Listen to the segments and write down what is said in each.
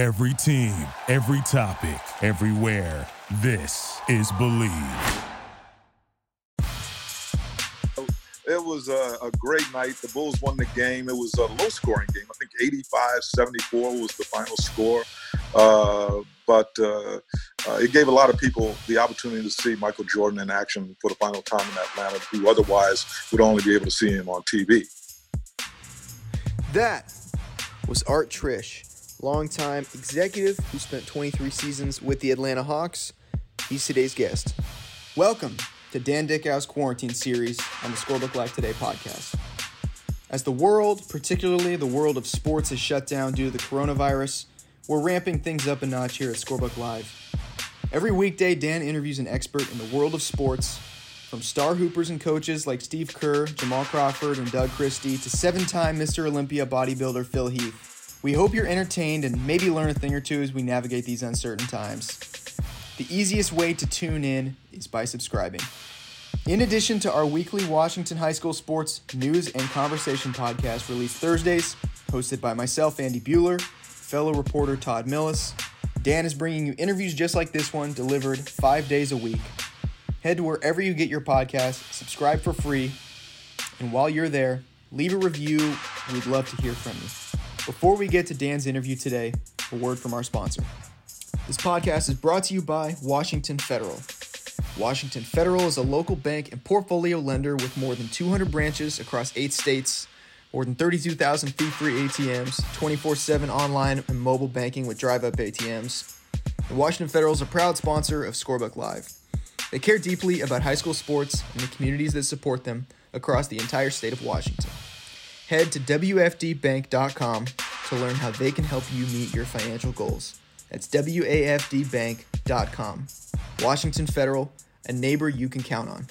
Every team, every topic, everywhere. This is Bleav. It was a, a, great night. The Bulls won the game. It was a low scoring game. I think 85 74 was the final score. Uh, but uh, uh, it gave a lot of people the opportunity to see Michael Jordan in action for the final time in Atlanta, who otherwise would only be able to see him on TV. That was Art Triche, longtime executive who spent 23 seasons with the Atlanta Hawks. He's today's guest. Welcome to Dan Dickau's Quarantine Series on the Scorebook Live Today podcast. As the world, particularly the world of sports, is shut down due to the coronavirus, we're ramping things up a notch here at Scorebook Live. Every weekday, Dan interviews an expert in the world of sports, from star hoopers and coaches like Steve Kerr, Jamal Crawford, and Doug Christie, to seven time Mr. Olympia bodybuilder Phil Heath. We hope you're entertained and maybe learn a thing or two as we navigate these uncertain times. The easiest way to tune in is by subscribing. In addition to our weekly Washington High School sports news and conversation podcast released Thursdays, hosted by myself, Andy Buhler, fellow reporter Todd Milles, Dan is bringing you interviews just like this one delivered five days a week. Head to wherever you get your podcast, subscribe for free, and while you're there, leave a review. We'd love to hear from you. Before we get to Dan's interview today, a word from our sponsor. This podcast is brought to you by Washington Federal. Washington Federal is a local bank and portfolio lender with more than 200 branches across eight states, more than 32,000 fee free ATMs, 24 7 online and mobile banking with drive up ATMs. And Washington Federal is a proud sponsor of Scorebook Live. They care deeply about high school sports and the communities that support them across the entire state of Washington. Head to WFDbank.com to learn how they can help you meet your financial goals. That's WAFDbank.com. Washington Federal, a neighbor you can count on.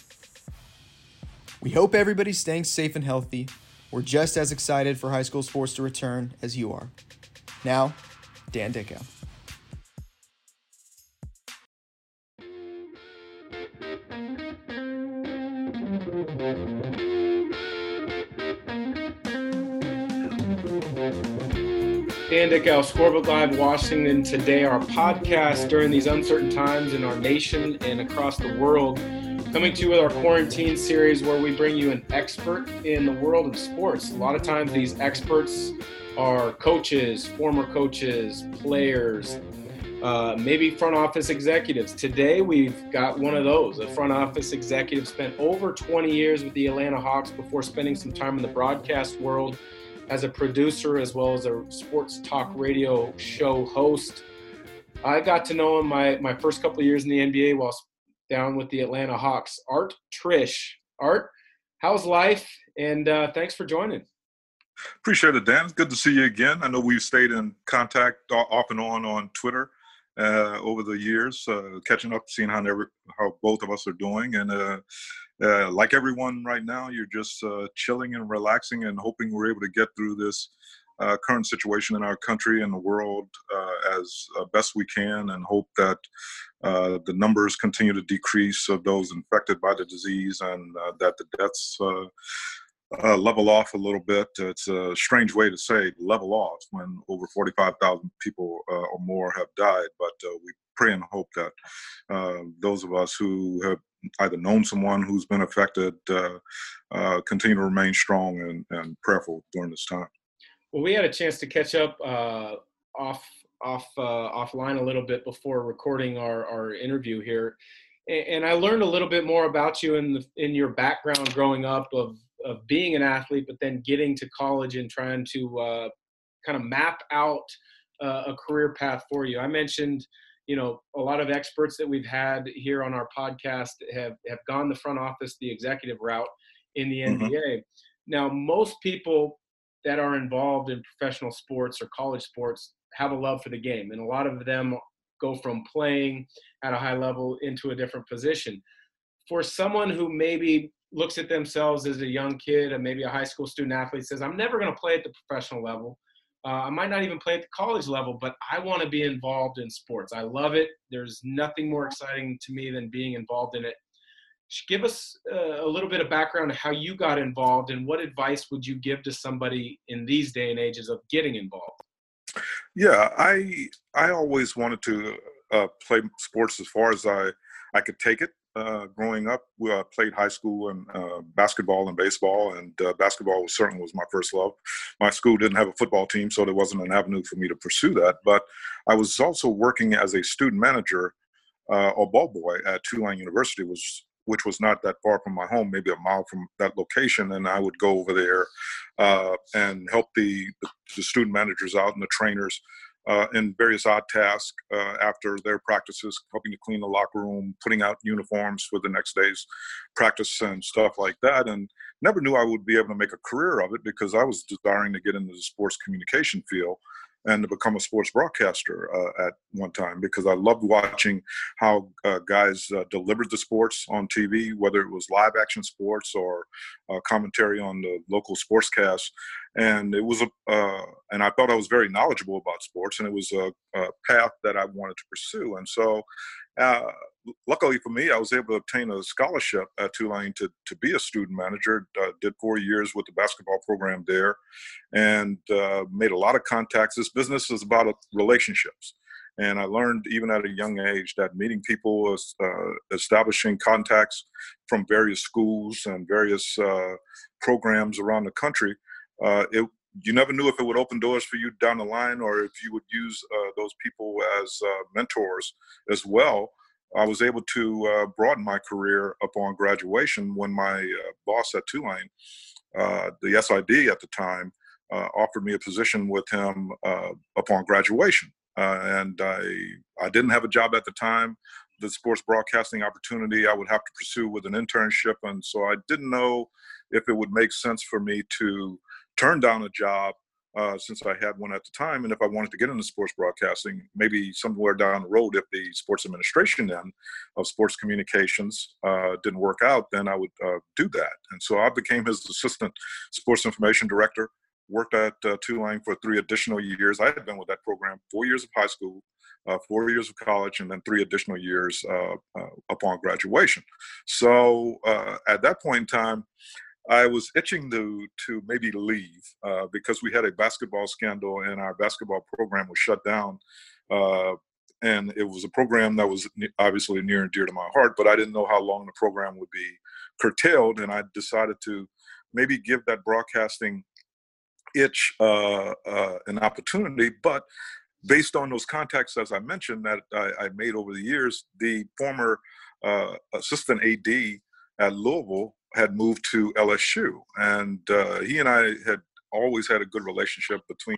We hope everybody's staying safe and healthy. We're just as excited for high school sports to return as you are. Now, Dan Dickau. Dickau, Scorebook Live, Washington. Today, our podcast during these uncertain times in our nation and across the world. Coming to you with our quarantine series where we bring you an expert in the world of sports. A lot of times, these experts are coaches, former coaches, players, uh, maybe front office executives. Today, we've got one of those. A front office executive spent over 20 years with the Atlanta Hawks before spending some time in the broadcast world as a producer as well as a sports talk radio show host. I got to know him my, my first couple years in the NBA while down with the Atlanta Hawks. Art Triche. Art, how's life? And uh, thanks for joining. Appreciate it, Dan. Good to see you again. I know we've stayed in contact off and on on Twitter uh, over the years, uh, catching up, seeing how, never, how both of us are doing. And uh, uh, like everyone right now, you're just uh, chilling and relaxing and hoping we're able to get through this uh, current situation in our country and the world uh, as uh, best we can and hope that uh, the numbers continue to decrease of those infected by the disease and that the deaths level off a little bit. It's a strange way to say level off when over 45,000 people or more have died, but we pray and hope that those of us who have either known someone who's been affected, uh, uh, continue to remain strong and, and, prayerful during this time. Well, we had a chance to catch up uh, off off uh, offline a little bit before recording our, our interview here, and, and I learned a little bit more about you in the, in your background growing up of of being an athlete, but then getting to college and trying to kind of map out uh, a career path for you. I mentioned you know, a lot of experts that we've had here on our podcast have, have gone the front office, the executive route in the mm-hmm. NBA. Now, most people that are involved in professional sports or college sports have a love for the game, and a lot of them go from playing at a high level into a different position. For someone who maybe looks at themselves as a young kid and maybe a high school student athlete says, I'm never going to play at the professional level. Uh, I might not even play at the college level, but I want to be involved in sports. I love it. There's nothing more exciting to me than being involved in it. Give us uh, a little bit of background of how you got involved and what advice would you give to somebody in these day and ages of getting involved? Yeah, I I always wanted to uh, play sports as far as I I could take it. Uh, growing up, we uh, played high school and uh, basketball and baseball, and uh, basketball was, certainly was my first love. My school didn't have a football team, so there wasn't an avenue for me to pursue that. But I was also working as a student manager uh, or ball boy at Tulane University, which was not that far from my home, maybe a mile from that location. And I would go over there uh, and help the, the student managers out and the trainers uh, in various odd tasks uh, after their practices, helping to clean the locker room, putting out uniforms for the next day's practice and stuff like that. And never knew I would be able to make a career of it because I was desiring to get into the sports communication field and to become a sports broadcaster uh, at one time because I loved watching how uh, guys uh, delivered the sports on TV, whether it was live action sports or uh, commentary on the local sportscast. And it was a, uh, and I thought I was very knowledgeable about sports, and it was a, a path that I wanted to pursue. And so, uh, luckily for me, I was able to obtain a scholarship at Tulane to, to be a student manager. Uh, did four years with the basketball program there and uh, made a lot of contacts. This business is about relationships. And I learned even at a young age that meeting people, uh, establishing contacts from various schools and various uh, programs around the country, uh, it, you never knew if it would open doors for you down the line or if you would use uh, those people as mentors as well. I was able to uh, broaden my career upon graduation when my uh, boss at Tulane, uh, the SID at the time, uh, offered me a position with him uh, upon graduation. Uh, and I, I didn't have a job at the time. The sports broadcasting opportunity I would have to pursue with an internship. And so I didn't know if it would make sense for me to turn down a job uh, since I had one at the time. And if I wanted to get into sports broadcasting, maybe somewhere down the road, if the sports administration end of sports communications uh, didn't work out, then I would uh, do that. And so I became his assistant sports information director. Worked at uh, Tulane for three additional years. I had been with that program four years of high school, uh, four years of college, and then three additional years upon graduation. So at that point in time, I was itching to to maybe leave uh, because we had a basketball scandal and our basketball program was shut down. Uh, and it was a program that was obviously near and dear to my heart, but I didn't know how long the program would be curtailed, and I decided to maybe give that broadcasting itch uh, uh an opportunity. But based on those contacts, as I mentioned, that I, I made over the years, the former uh, assistant AD at Louisville had moved to LSU, and uh, he and I had always had a good relationship between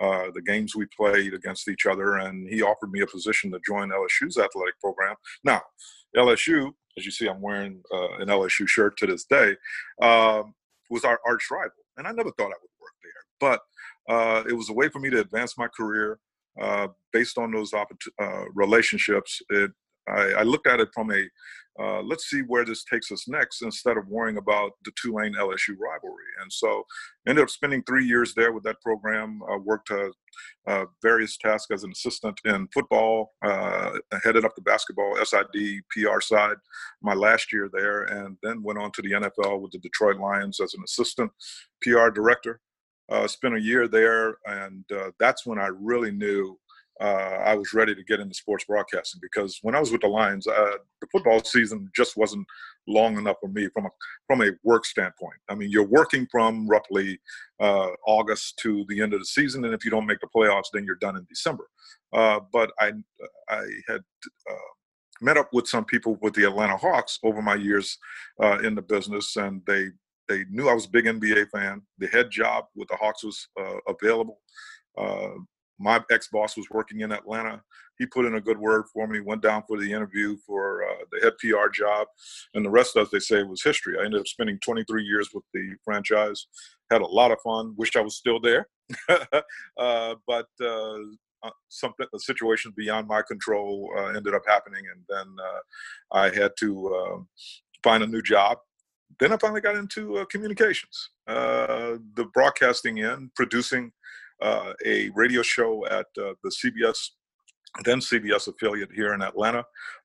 uh, the games we played against each other, and he offered me a position to join LSU's athletic program. Now, LSU, as you see, I'm wearing uh, an LSU shirt to this day, um, was our arch rival, and I never thought I would work there, but uh, it was a way for me to advance my career. Uh, based on those uh, relationships, it I, I looked at it from a uh, let's see where this takes us next instead of worrying about the Tulane LSU rivalry. And so ended up spending three years there with that program, worked uh, uh various tasks as an assistant in football, uh, headed up the basketball SID PR side my last year there, and then went on to the NFL with the Detroit Lions as an assistant PR director. Uh, spent a year there, and that's when I really knew uh, I was ready to get into sports broadcasting because when I was with the Lions, uh, the football season just wasn't long enough for me from a from a work standpoint. I mean, you're working from roughly uh, August to the end of the season, and if you don't make the playoffs, then you're done in December. Uh, but I I had uh, met up with some people with the Atlanta Hawks over my years uh, in the business, and they they knew I was a big NBA fan. The head job with the Hawks was available. Uh, my ex-boss was working in Atlanta. He put in a good word for me. Went down for the interview for uh, the head PR job, and the rest, as they say, was history. I ended up spending 23 years with the franchise. Had a lot of fun. Wished I was still there, uh, but uh, uh, something, a situation beyond my control uh, ended up happening, and then uh, I had to um, find a new job. Then I finally got into communications, the broadcasting end, producing uh, a radio show at uh, the CBS then CBS affiliate here in Atlanta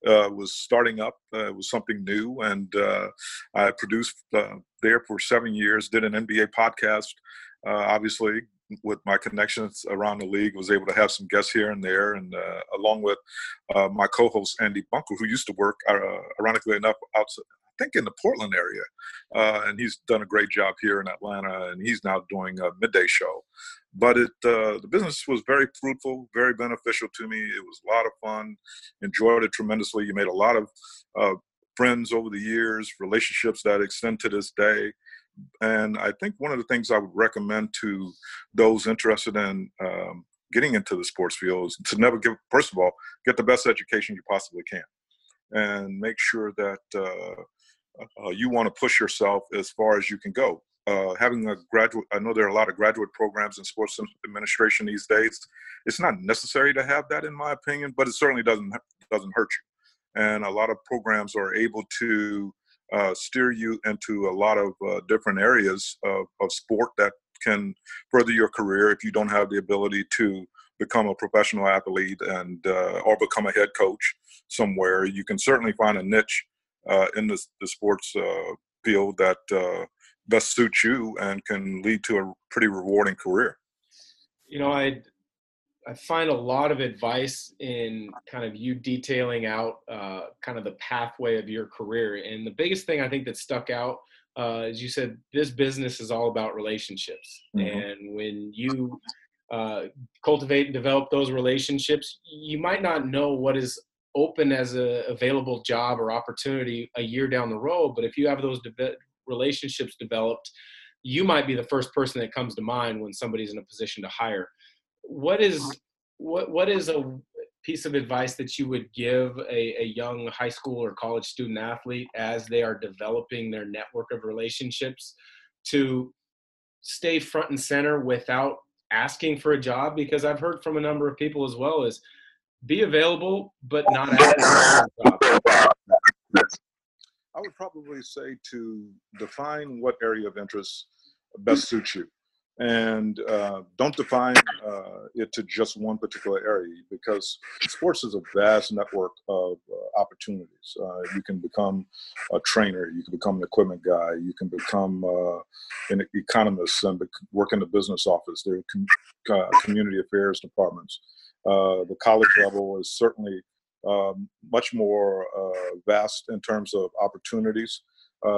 uh, was starting up. Uh, it was something new, and uh, I produced uh, there for seven years. Did an NBA podcast, obviously with my connections around the league, was able to have some guests here and there, and uh, along with uh, my co-host Andy Bunker, who used to work, uh, ironically enough, outside, think in the Portland area, uh, and he's done a great job here in Atlanta, and he's now doing a midday show. But it uh, the business was very fruitful, very beneficial to me. It was a lot of fun, enjoyed it tremendously. You made a lot of uh, friends over the years, relationships that extend to this day. And I think one of the things I would recommend to those interested in um, getting into the sports field is to never give, first of all, get the best education you possibly can and make sure that uh, uh, you want to push yourself as far as you can go. Uh, having a graduate, I know there are a lot of graduate programs in sports administration these days. It's not necessary to have that, in my opinion, but it certainly doesn't doesn't hurt you. And a lot of programs are able to uh, steer you into a lot of uh, different areas of, of sport that can further your career if you don't have the ability to become a professional athlete and uh, or become a head coach somewhere. You can certainly find a niche uh, in the, the sports uh, field that uh, best suits you and can lead to a pretty rewarding career. You know, I I find a lot of advice in kind of you detailing out uh, kind of the pathway of your career. And the biggest thing I think that stuck out uh, is you said this business is all about relationships. Mm-hmm. And when you uh, cultivate and develop those relationships, you might not know what is open as a available job or opportunity a year down the road. But if you have those de- relationships developed, you might be the first person that comes to mind when somebody's in a position to hire what is uh-huh. what what is a piece of advice that you would give a, a young high school or college student athlete as they are developing their network of relationships to stay front and center without asking for a job because i've heard from a number of people as well as be available but not i would probably say to define what area of interest best suits you and uh, don't define uh, it to just one particular area because sports is a vast network of uh, opportunities. Uh, you can become a trainer, you can become an equipment guy, you can become uh, an economist and work in the business office. There are com- uh, community affairs departments. The college level is certainly um, much more vast in terms of opportunities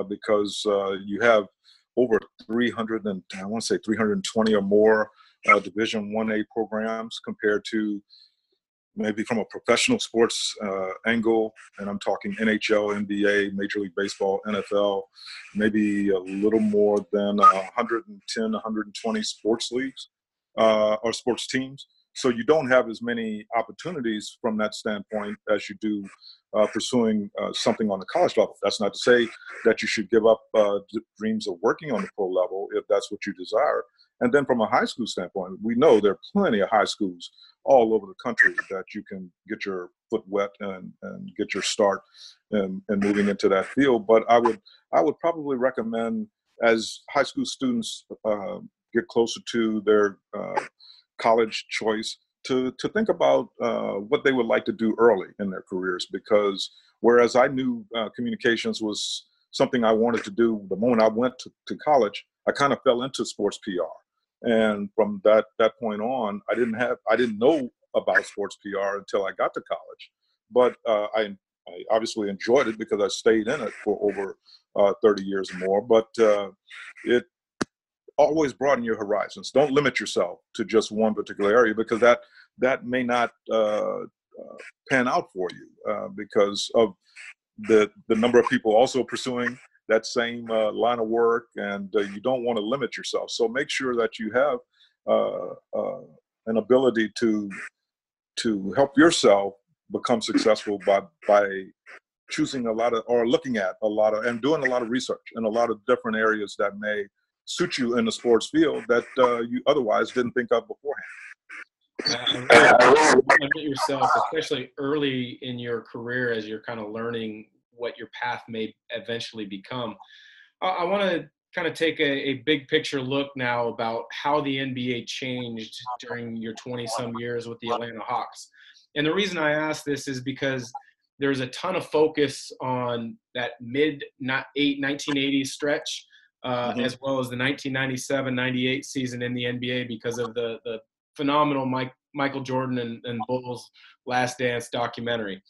because you have over 300 and I want to say 320 or more uh, Division One A programs compared to maybe from a professional sports uh, angle, and I'm talking NHL, NBA, Major League Baseball, NFL, maybe a little more than 110, 120 sports leagues uh, or sports teams. So you don't have as many opportunities from that standpoint as you do uh, pursuing uh, something on the college level. That's not to say that you should give up uh, dreams of working on the pro level if that's what you desire. And then from a high school standpoint, we know there are plenty of high schools all over the country that you can get your foot wet and, and get your start in, in moving into that field. But I would I would probably recommend as high school students uh, get closer to their uh, college choice to to think about uh, what they would like to do early in their careers because whereas I knew uh, communications was something I wanted to do the moment I went to, to college, I kind of fell into sports PR, and from that that point on, I didn't have I didn't know about sports PR until I got to college, but uh, I I obviously enjoyed it because I stayed in it for over uh, 30 years or more. But uh, it always broaden your horizons. Don't limit yourself to just one particular area because that that may not uh, uh, pan out for you uh, because of the the number of people also pursuing that same uh, line of work, and uh, you don't want to limit yourself. So make sure that you have uh, an ability to to help yourself become successful by by choosing a lot of or looking at a lot of and doing a lot of research in a lot of different areas that may suit you in the sports field that uh, you otherwise didn't think of beforehand. Uh, really yourself, especially early in your career, as you're kind of learning what your path may eventually become. I, I want to kind of take a, a, big picture look now about how the NBA changed during your 20 some years with the Atlanta Hawks. And the reason I ask this is because there's a ton of focus on that mid 1980s stretch uh, mm-hmm. as well as the 1997-98 season in the NBA because of the the phenomenal Mike, Michael Jordan and, and Bulls Last Dance documentary.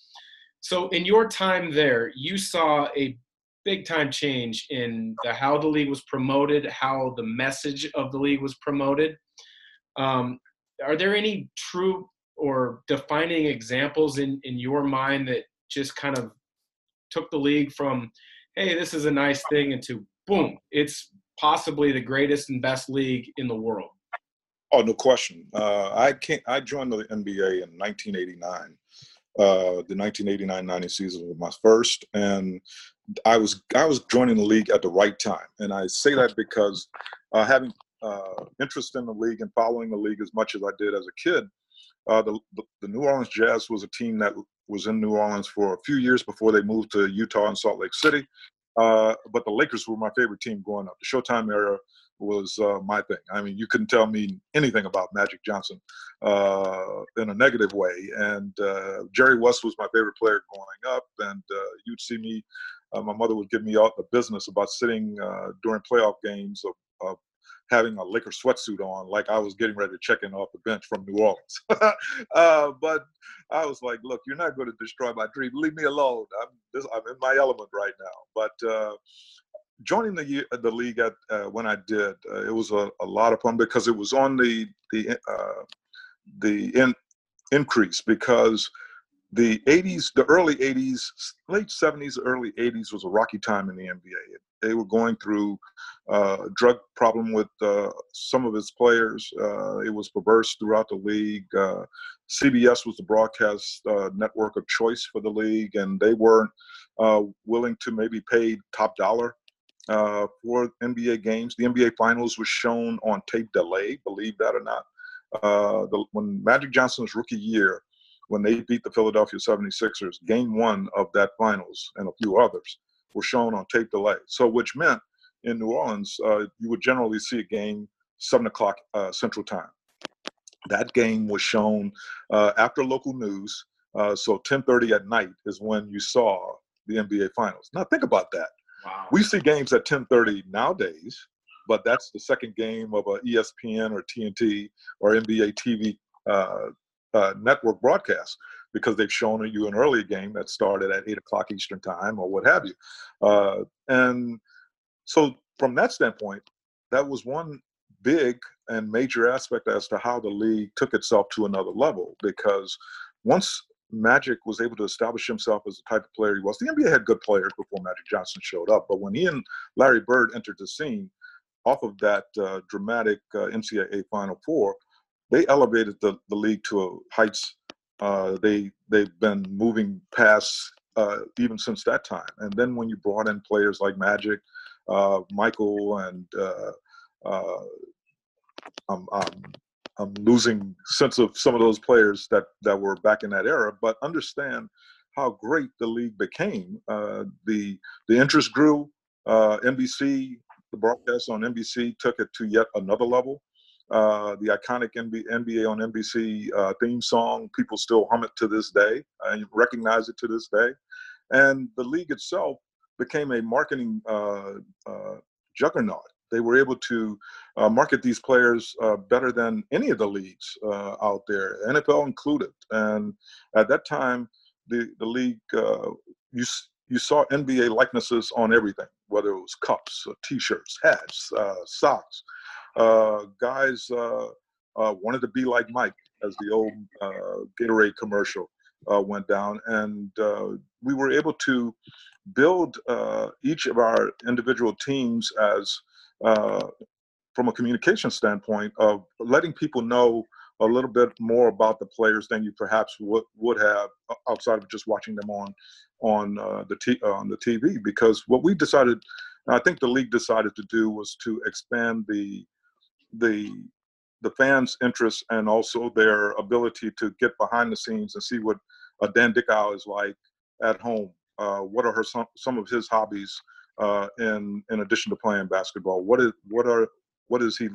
So in your time there, you saw a big time change in the how the league was promoted, how the message of the league was promoted. Um, are there any true or defining examples in in your mind that just kind of took the league from hey this is a nice thing into boom it's possibly the greatest and best league in the world. Oh no question. Uh, i can't i joined the nba in 1989 uh, the 1989-90 season was my first and i was i was joining the league at the right time. And i say that because uh, having uh, interest in the league and following the league as much as i did as a kid uh, the, the New Orleans Jazz was a team that was in New Orleans for a few years before they moved to Utah and Salt Lake City. Uh, but the Lakers were my favorite team growing up. The Showtime era was uh, my thing. I mean, you couldn't tell me anything about Magic Johnson uh, in a negative way. And uh, Jerry West was my favorite player growing up. And uh, you'd see me, my mother would give me all the business about sitting during playoff games of, of having a Laker sweatsuit on, like I was getting ready to check in off the bench from New Orleans. uh, but I was like, "Look, you're not going to destroy my dream. Leave me alone. I'm this, I'm in my element right now." But uh, joining the the league at uh, when I did, uh, it was a, a, lot of fun because it was on the the uh, the in, increase because the 80s, the early 80s, late 70s, early 80s was a rocky time in the NBA. They were going through uh, drug problem with uh, some of its players. Uh, it was perverse throughout the league. Uh, CBS was the broadcast uh, network of choice for the league, and they weren't uh, willing to maybe pay top dollar for NBA games. The NBA Finals was shown on tape delay, believe that or not. The, when Magic Johnson's rookie year, when they beat the Philadelphia 76ers, game one of that finals and a few others were shown on tape delay. So, which meant in New Orleans, uh, you would generally see a game seven o'clock uh, Central Time. That game was shown uh, after local news. Uh, so 10:30 at night is when you saw the NBA Finals. Now think about that. Wow. We see games at 10:30 nowadays, but that's the second game of a ESPN or TNT or NBA TV uh, uh, network broadcast because they've shown you an early game that started at eight o'clock Eastern time or what have you. Uh, and so, from that standpoint, that was one big and major aspect as to how the league took itself to another level because once Magic was able to establish himself as the type of player he was. The NBA had good players before Magic Johnson showed up, but when he and Larry Bird entered the scene, off of that uh, dramatic uh, NCAA Final Four, they elevated the, the league to heights uh, they they've been moving past uh, even since that time. And then when you brought in players like Magic, uh, Michael, and uh, uh, I'm, losing sense of some of those players that that were back in that era. But understand how great the league became. The the interest grew. NBC, the broadcast on NBC took it to yet another level. Uh, the iconic NBA on NBC uh, theme song. People still hum it to this day and recognize it to this day. And the league itself became a marketing uh, uh juggernaut. They were able to uh, market these players better than any of the leagues out there, NFL included. And at that time, the, the league, you, you saw NBA likenesses on everything, whether it was cups, t-shirts, hats, socks uh, guys uh, uh, wanted to be like Mike, as the old uh, Gatorade commercial uh, went down, and we were able to build each of our individual teams as from a communication standpoint of letting people know a little bit more about the players than you perhaps would, would have outside of just watching them on on uh, the t- on the TV. Because what we decided, I think the league decided to do was to expand the the the fans' interest and also their ability to get behind the scenes and see what uh, Dan Dickau is like at home. Uh, what are her some, some of his hobbies uh, in in addition to playing basketball? What is what are what is he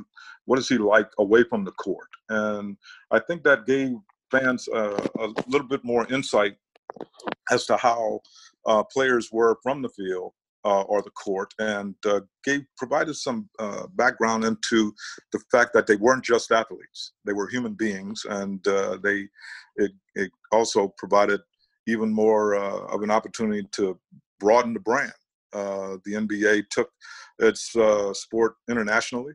what is he like away from the court? And I think that gave fans uh, a little bit more insight as to how uh, players were from the field uh, or the court, and uh, gave provided some uh, background into the fact that they weren't just athletes; they were human beings, and uh, they it, it, also provided even more uh, of an opportunity to broaden the brand. Uh, the NBA took its sport internationally,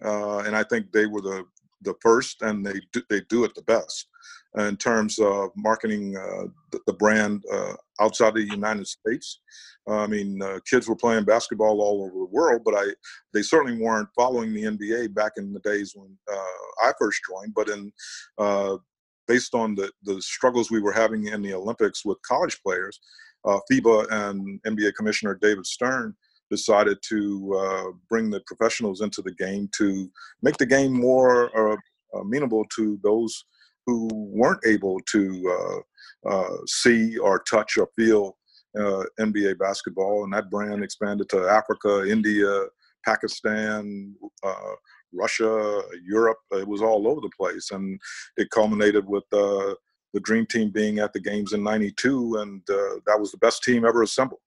and I think they were the the first, and they do, they do it the best in terms of marketing uh, the, the, brand uh, outside the United States. I mean, uh, kids were playing basketball all over the world, but I they certainly weren't following the NBA back in the days when uh, I first joined. But in uh, based on the the struggles we were having in the Olympics with college players, uh, FIBA and NBA Commissioner David Stern decided to bring the professionals into the game to make the game more amenable to those who weren't able to uh, uh, see or touch or feel uh, NBA basketball, and that brand expanded to Africa, India, Pakistan, Russia, Europe. It was all over the place, and it culminated with the Dream Team being at the games in '92, and that was the best team ever assembled.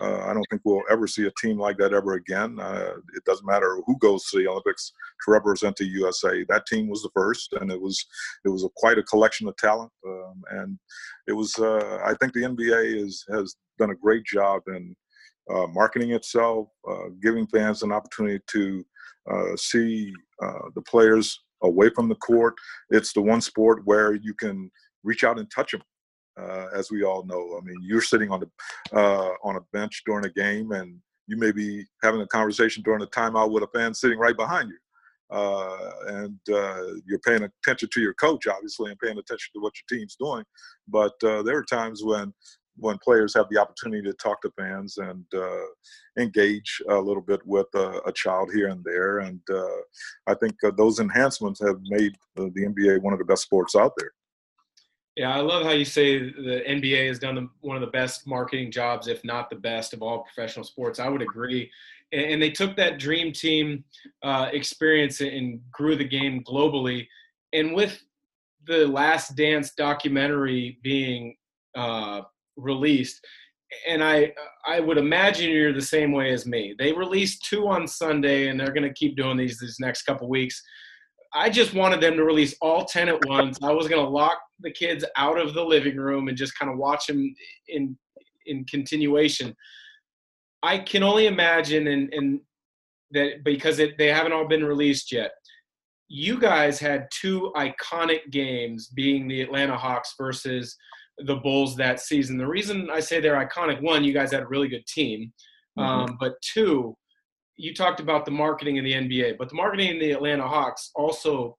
Uh, I don't think we'll ever see a team like that ever again. Uh, it doesn't matter who goes to the Olympics to represent the USA. That team was the first, and it was it was a, quite a collection of talent. Um, and it was uh, I think the NBA is, has done a great job in uh, marketing itself, uh, giving fans an opportunity to uh, see the players away from the court. It's the one sport where you can reach out and touch them uh, as we all know. I mean, you're sitting on the uh, on a bench during a game, and you may be having a conversation during a timeout with a fan sitting right behind you. Uh, and uh, you're paying attention to your coach, obviously, and paying attention to what your team's doing. But uh, there are times when when players have the opportunity to talk to fans and uh, engage a little bit with a, a child here and there. And I think those enhancements have made the NBA one of the best sports out there. Yeah, I love how you say the NBA has done one of the best marketing jobs, if not the best, of all professional sports. I would agree. And, and they took that dream team uh, experience and grew the game globally. And with the Last Dance documentary being uh, released, and I I would imagine you're the same way as me. They released two on Sunday, and they're going to keep doing these these next couple weeks. I just wanted them to release all 10 at once. I was going to lock the kids out of the living room and just kind of watch them in in continuation. I can only imagine and and that because it, they haven't all been released yet. You guys had two iconic games being the Atlanta Hawks versus the Bulls that season. The reason I say they're iconic, one, you guys had a really good team, mm-hmm. um, but two, you talked about the marketing in the NBA, but the marketing in the Atlanta Hawks also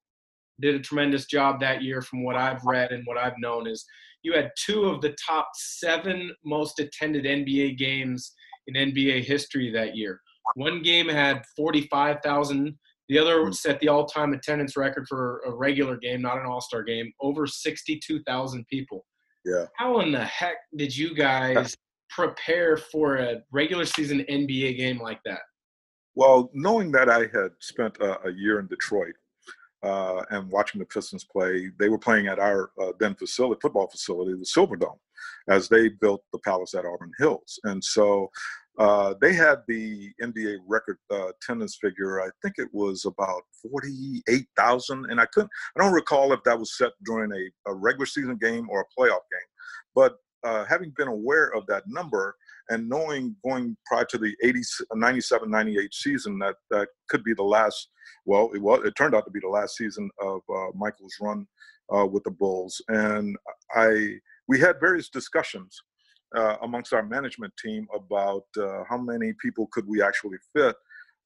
did a tremendous job that year from what I've read and what I've known is you had two of the top seven most attended NBA games in NBA history that year. One game had 45,000. The other hmm. set the all-time attendance record for a regular game, not an all-star game, over 62,000 people. Yeah. How in the heck did you guys prepare for a regular season NBA game like that? Well, knowing that I had spent a, a year in Detroit uh, and watching the Pistons play, they were playing at our uh, then facility, football facility, the Silverdome, as they built the Palace at Auburn Hills. And so uh, they had the NBA record uh, attendance figure. I think it was about forty-eight thousand, and I couldn't. I don't recall if that was set during a, a regular season game or a playoff game. But uh, having been aware of that number, and knowing going prior to the 80, 97, 98 season that that could be the last. Well, it was. It turned out to be the last season of uh, Michael's run uh, with the Bulls, and I we had various discussions uh, amongst our management team about uh, how many people could we actually fit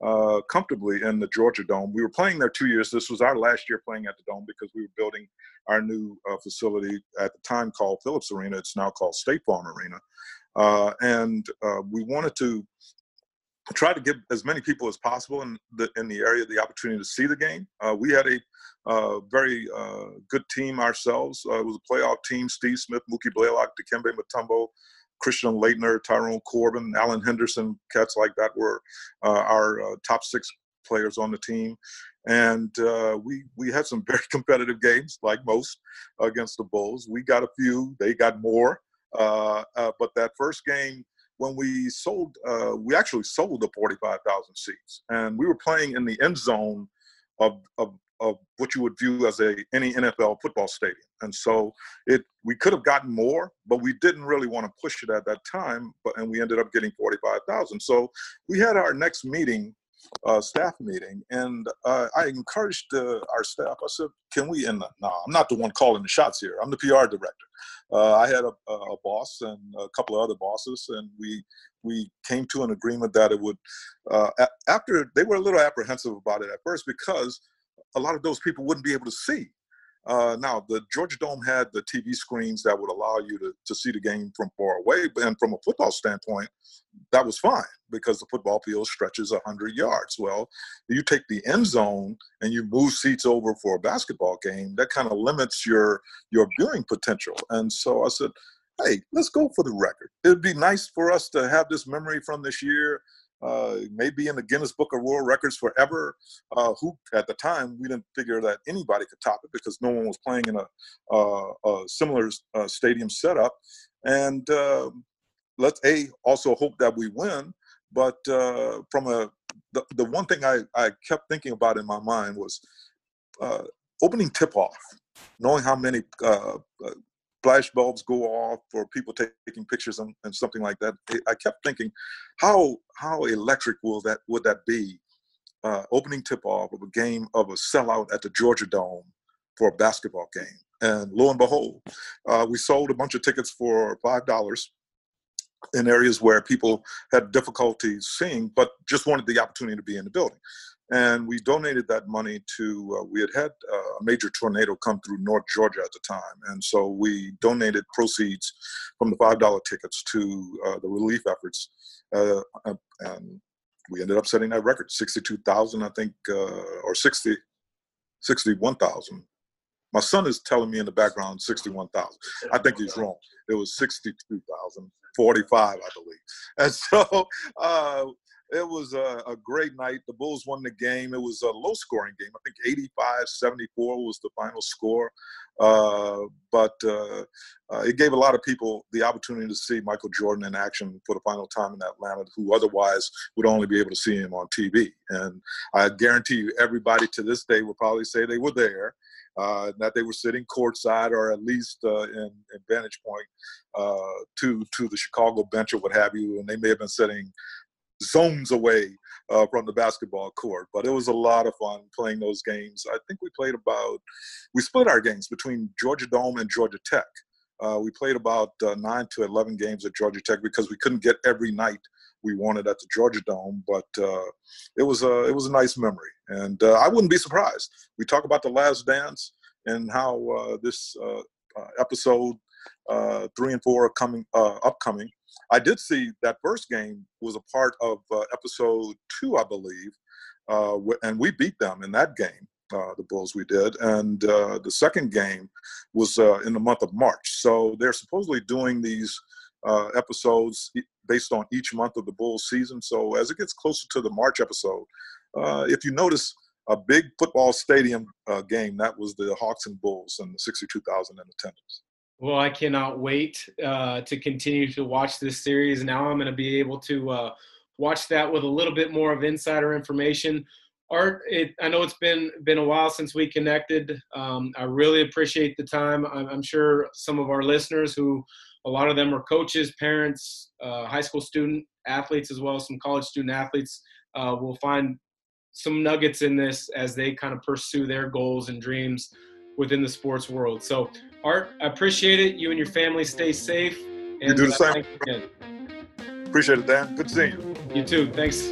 uh, comfortably in the Georgia Dome. We were playing there two years. This was our last year playing at the Dome because we were building our new uh, facility at the time called Phillips Arena. It's now called State Farm Arena. Uh, and uh, we wanted to try to give as many people as possible in the in the area the opportunity to see the game. Uh, we had a uh, very uh, good team ourselves. Uh, it was a playoff team: Steve Smith, Mookie Blaylock, Dikembe Mutombo, Christian Laettner, Tyrone Corbin, Alan Henderson. Cats like that were our top six players on the team. And we we had some very competitive games, like most, against the Bulls. We got a few; they got more. Uh, uh, but that first game when we sold, uh, we actually sold the 45,000 seats, and we were playing in the end zone of, of of what you would view as a any NFL football stadium. And so it we could have gotten more, but we didn't really want to push it at that time. But and we ended up getting forty five thousand. So we had our next meeting, uh, staff meeting, and uh, I encouraged uh, our staff. I said, "Can we?" And no, I'm not the one calling the shots here. I'm the PR director. Uh, I had a, a boss and a couple of other bosses, and we we came to an agreement that it would. Uh, after they were a little apprehensive about it at first because a lot of those people wouldn't be able to see. Uh, now, the Georgia Dome had the TV screens that would allow you to, to see the game from far away. And from a football standpoint, that was fine because the football field stretches 100 yards. Well, you take the end zone and you move seats over for a basketball game, that kind of limits your, your viewing potential. And so I said, hey, let's go for the record. It would be nice for us to have this memory from this year uh, maybe in the Guinness Book of World Records forever. Uh, who at the time we didn't figure that anybody could top it because no one was playing in a, uh, a similar uh, stadium setup. And um, let's a also hope that we win. But uh, from a the, the one thing I, I kept thinking about in my mind was uh, opening tip off, knowing how many flash bulbs go off for people taking pictures and, and, something like that. I kept thinking, how how electric will that would that be? Uh, opening tip off of a game of a sellout at the Georgia Dome for a basketball game, and lo and behold, uh, we sold a bunch of tickets for five dollars in areas where people had difficulty seeing, but just wanted the opportunity to be in the building. And we donated that money to uh, we had had uh, a major tornado come through north georgia at the time. And so we donated proceeds from the five dollar tickets to uh, the relief efforts uh, uh, and we ended up setting that record 62000 i think uh, or 60 61000 my son is telling me in the background 61,000. I think he's wrong. It was 62,045, I believe. And so uh, it was a, a, great night. The Bulls won the game. It was a low scoring game. I think 85 74 was the final score. Uh, but uh, uh, it gave a lot of people the opportunity to see Michael Jordan in action for the final time in Atlanta, who otherwise would only be able to see him on TV. And I guarantee you, everybody to this day will probably say they were there. Uh, that they were sitting courtside or at least uh, in, in, vantage point uh, to to the Chicago bench or what have you, and they may have been sitting zones away uh, from the basketball court. But it was a lot of fun playing those games. I think we played about, we split our games between Georgia Dome and Georgia Tech. Uh, we played about uh, nine to 11 games at Georgia Tech because we couldn't get every night we wanted at the Georgia Dome. But uh, it was a it was a nice memory, and uh, I wouldn't be surprised. We talk about the Last Dance and how uh, this episode three and four coming upcoming I did see that first game was a part of uh, episode two, I believe, uh, and we beat them in that game. Uh, the Bulls we did, and uh, the second game was uh, in the month of March. So they're supposedly doing these uh, episodes based on each month of the Bulls season. So as it gets closer to the March episode, if you notice a big football stadium game, that was the Hawks and Bulls and the 62,000 in attendance. Well, I cannot wait uh, to continue to watch this series. Now I'm going to be able to uh, watch that with a little bit more of insider information. Art, it, I know it's been been a while since we connected. Um, I really appreciate the time. I'm, I'm, sure some of our listeners, who a lot of them are coaches, parents, uh, high school student athletes, as well as some college student athletes, uh, will find some nuggets in this as they kind of pursue their goals and dreams within the sports world. So, Art, I appreciate it. You and your family stay safe. And you do the same. Appreciate it, Dan. Good seeing you. You too. Thanks.